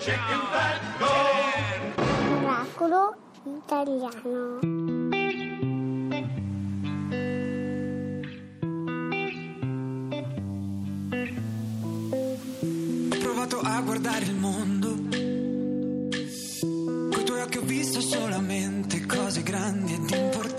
chicken fat, go! Oracolo italiano. Ho provato a guardare il mondo. Coi tuoi occhi ho visto solamente cose grandi ed importanti,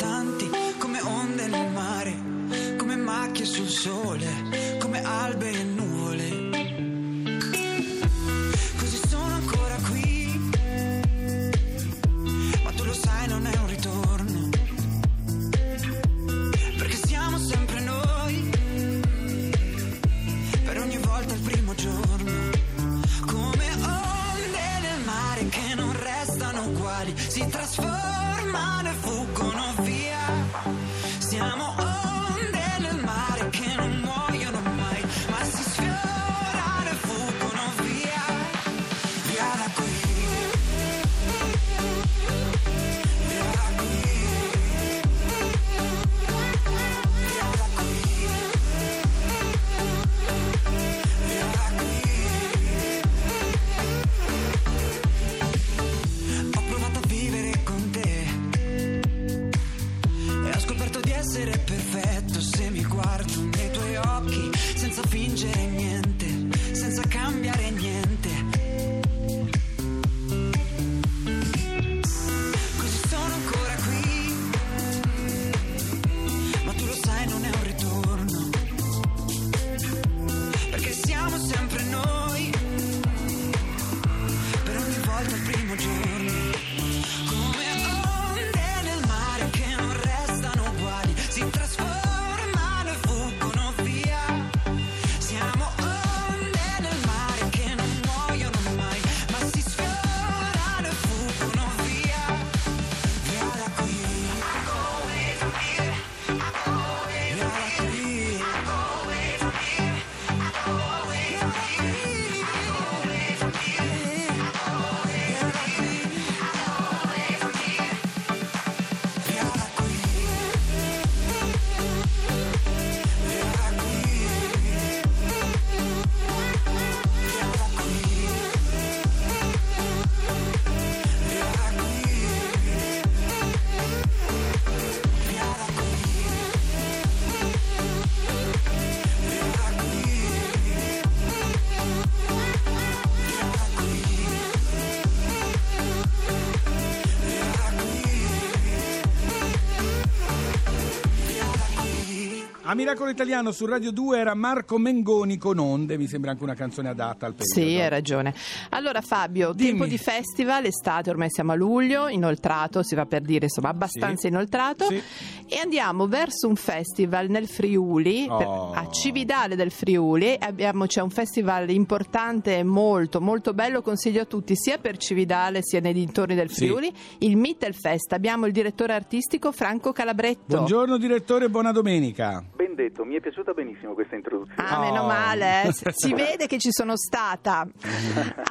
A Miracolo Italiano su Radio 2 era Marco Mengoni con Onde, mi sembra anche una canzone adatta al periodo. Sì, hai ragione. Allora Fabio, Dimmi. tempo di festival, estate, ormai siamo a luglio, inoltrato, si va per dire insomma abbastanza Sì. inoltrato Sì. e andiamo verso un festival nel Friuli, per- Oh. a Cividale del Friuli, abbiamo, c'è un festival importante e molto molto bello, consiglio a tutti sia per Cividale sia nei dintorni del Sì. Friuli, il Mittelfest, abbiamo il direttore artistico Franco Calabretto. Buongiorno direttore, buona domenica. Detto, mi è piaciuta benissimo questa introduzione. Ah, Oh. meno male, eh. si vede che ci sono stata.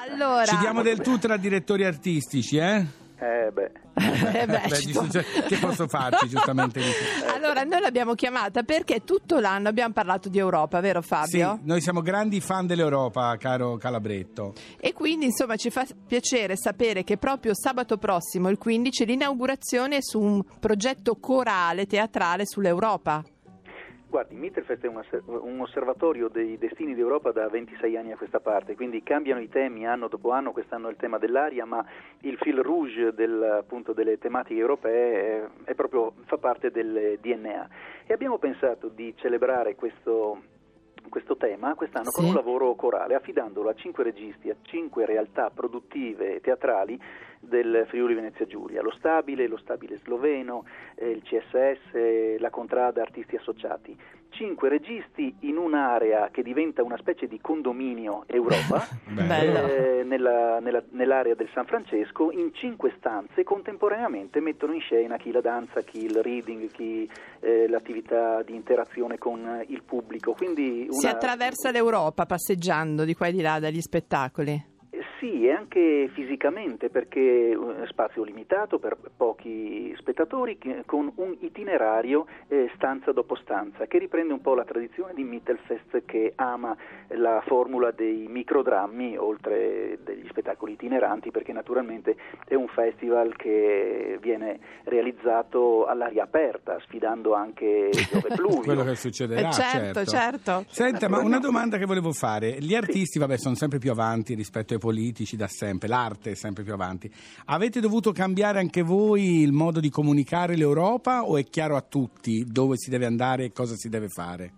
Allora, Ci diamo del tu tra direttori artistici, eh? Eh beh, Eh beh, Beh, to- cioè, che posso farci, giustamente. Allora, noi l'abbiamo chiamata perché tutto l'anno abbiamo parlato di Europa, vero Fabio? Sì, noi siamo grandi fan dell'Europa, caro Calabretto. E quindi, insomma, ci fa piacere sapere che proprio sabato prossimo, il 15, l'inaugurazione è su un progetto corale teatrale sull'Europa. Guardi, Mittelfest è un, osser- un osservatorio dei destini d'Europa da 26 anni a questa parte, quindi cambiano i temi anno dopo anno, quest'anno è il tema dell'aria, ma il fil rouge del- appunto, delle tematiche europee è, è proprio, fa parte del DNA. E abbiamo pensato di celebrare questo questo tema quest'anno con Sì. un lavoro corale, affidandolo a cinque registi, a cinque realtà produttive e teatrali del Friuli Venezia Giulia, lo Stabile, lo Stabile Sloveno, eh, il CSS, la Contrada Artisti Associati. Cinque registi in un'area che diventa una specie di condominio Europa, Bello. eh, nella- nella- nell'area del San Francesco, in cinque stanze contemporaneamente mettono in scena chi la danza, chi il reading, chi eh, l'attività di interazione con il pubblico. Quindi Si una- attraversa l'Europa passeggiando di qua e di là dagli spettacoli. Sì, e anche fisicamente perché eh, spazio limitato per pochi spettatori con un itinerario eh, stanza dopo stanza che riprende un po' la tradizione di Mittelfest che ama la formula dei microdrammi oltre degli spettacoli itineranti perché naturalmente è un festival che viene realizzato all'aria aperta sfidando anche Giove Pluvio. Quello che succederà, Eh, certo, certo. Senta, ma una domanda che volevo fare. Gli artisti, vabbè, sono sempre più avanti rispetto ai politici da sempre, l'arte è sempre più avanti. Avete dovuto cambiare anche voi il modo di comunicare l'Europa o è chiaro a tutti dove si deve andare e cosa si deve fare?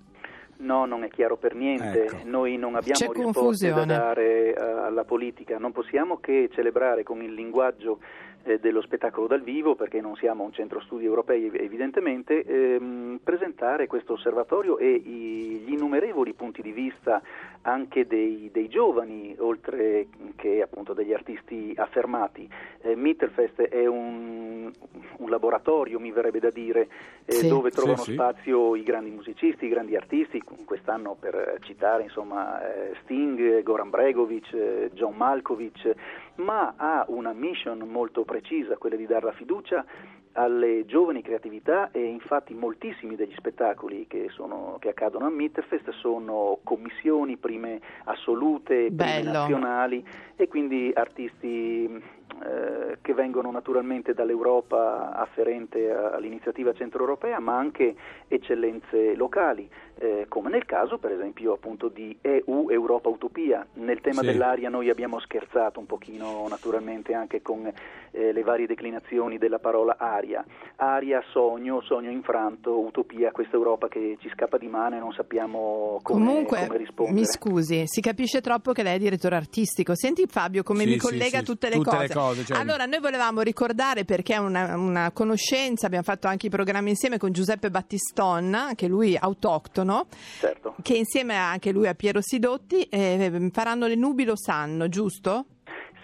No, non è chiaro per niente. Ecco. Noi non abbiamo C'è risposte da confusione. dare eh, alla politica. Non possiamo che celebrare con il linguaggio eh, dello spettacolo dal vivo, perché non siamo un centro studi europei ev- evidentemente, ehm, presentare questo osservatorio e i- gli innumerevoli punti di vista anche dei, dei giovani, oltre che appunto degli artisti affermati. Eh, Mittelfest è un, un laboratorio, mi verrebbe da dire, eh, Sì. dove trovano Sì, sì. spazio i grandi musicisti, i grandi artisti, quest'anno per eh, citare insomma eh, Sting, Goran Bregovic, eh, John Malkovich, ma ha una mission molto precisa, quella di dare la fiducia alle giovani creatività e infatti moltissimi degli spettacoli che, sono, che accadono a Mitterfest sono commissioni prime assolute, prime nazionali e quindi artisti eh, che vengono naturalmente dall'Europa afferente all'iniziativa centroeuropea ma anche eccellenze locali eh, come nel caso per esempio appunto di EU Europa Utopia nel tema Sì. dell'aria noi abbiamo scherzato un pochino naturalmente anche con eh, le varie declinazioni della parola aria aria, sogno, sogno infranto, utopia, questa Europa che ci scappa di mano e non sappiamo come, Comunque, come rispondere mi scusi, si capisce troppo che lei è direttore artistico. Senti Fabio come Sì, mi collega sì, tutte le tutte cose. le cose, cioè- Allora, noi volevamo ricordare perché è una, una conoscenza, abbiamo fatto anche i programmi insieme con Giuseppe Battiston, anche lui autoctono, certo. che insieme anche lui a Piero Sidotti eh, faranno le nubi lo sanno, giusto?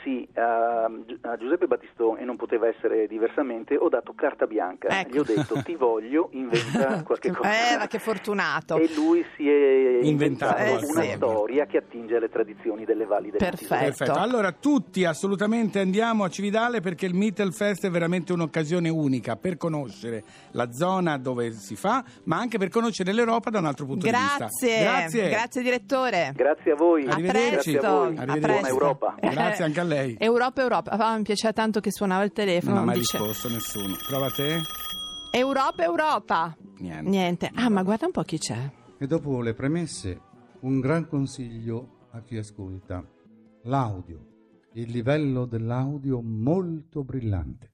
Sì, a, Gi- a Giuseppe Battistone, e non poteva essere diversamente, ho dato carta bianca. Ecco. Gli ho detto ti voglio, inventa qualche cosa. Eh, ma che fortunato. E lui si è Inventato inventato Eh, una sì. storia che attinge alle tradizioni delle valli del Perfetto. Perfetto. Allora tutti assolutamente andiamo a Cividale perché il Mittelfest è veramente un'occasione unica per conoscere la zona dove si fa, ma anche per conoscere l'Europa da un altro punto di vista. Grazie, Grazie. grazie direttore. Grazie a voi. A Arrivederci. presto. Grazie a voi. A Arrivederci. presto. Buona Europa. Grazie anche a lei. Europa, Europa. Ah, mi piaceva tanto che suonava il telefono. Non ha mai dice- risposto nessuno. Prova te? Europa, Europa. Niente. Niente. Ah, ma guarda un po' chi c'è. E dopo le premesse, un gran consiglio a chi ascolta. L'audio. Il livello dell'audio molto brillante.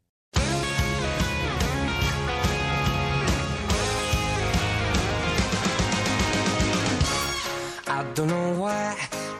I don't know why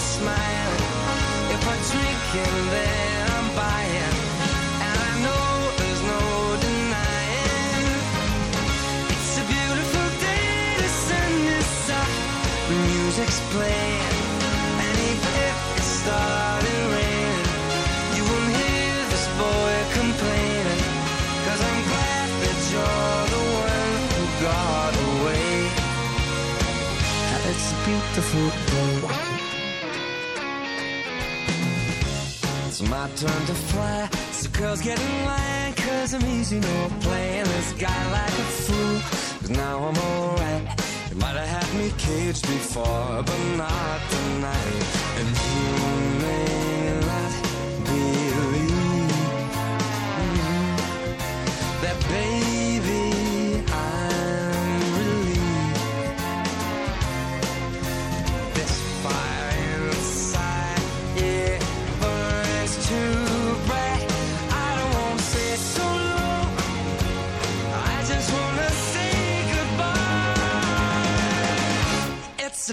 smiling. If I drink and then I'm buying, and I know there's no denying. It's a beautiful day, the sun is up, the music's playing, and even if it started raining, you won't hear this boy complaining. Cause I'm glad that you're the one who got away. It's a beautiful day. My turn to fly. So girls get in line, cause I'm easy, no playing this guy like a fool. Cause now I'm alright. You might have had me caged before, but not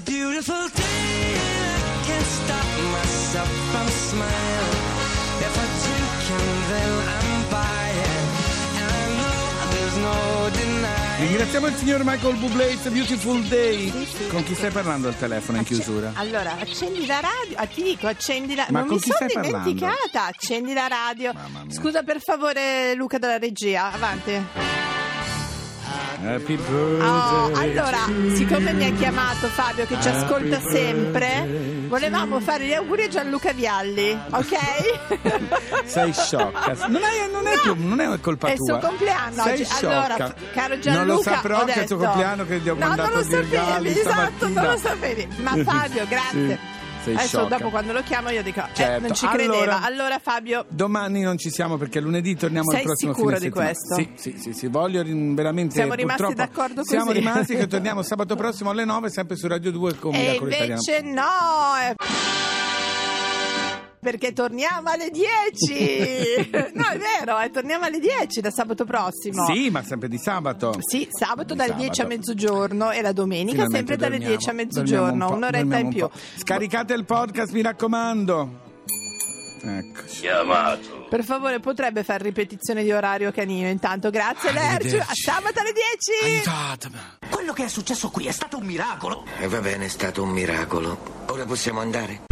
beautiful day. I can't stop myself from smiling. If I drink and then I'm buying. And I know there's no denying. Ringraziamo il signor Michael Bublé, It's a Beautiful Day. Con chi stai parlando al telefono in chiusura? Allora, accendi la radio. Ah, ti dico, accendi la Ma Non con mi chi sono stai parlando? dimenticata. Accendi la radio. Mamma mia. Scusa per favore, Luca della regia. Avanti. Happy Oh, allora, siccome mi ha chiamato Fabio che ci ascolta sempre, volevamo fare gli auguri a Gianluca Vialli, ok? Sei sciocca. Non è, non è No. più- non è colpa È il tua. suo compleanno Sei oggi. sciocca. Allora, caro Gianluca, non lo saprò che è il suo compleanno che gli ho no, mandato non lo sapevi, esatto, non lo sapevi. Ma Fabio, grazie. Sì, sei Adesso sciocca. dopo quando lo chiamo io dico, eh, Certo. non ci credeva. Allora- Allora, Fabio, Domani non ci siamo perché lunedì torniamo Sei al prossimo sicuro fine di settimana. questo? Sì, sì, sì, sì, voglio veramente Siamo rimasti d'accordo così. Siamo rimasti che torniamo sabato prossimo alle 9 sempre su Radio 2 con e Miracolo Italiano. invece no. eh. Perché torniamo alle 10! no, è vero, eh, torniamo alle 10 da sabato prossimo. Sì, ma sempre di sabato. Sì, sabato dalle Sabato. 10 a mezzogiorno e la domenica Finalmente sempre dalle dormiamo, 10 a mezzogiorno, un un'oretta in un più. po'. Scaricate il podcast, mi raccomando. Eccoci. Chiamato. Per favore, potrebbe fare ripetizione di orario canino intanto. Grazie, Lercio. A sabato alle 10! Aiutatemi. Quello che è successo qui è stato un miracolo. E va bene, è stato un miracolo. Ora possiamo andare?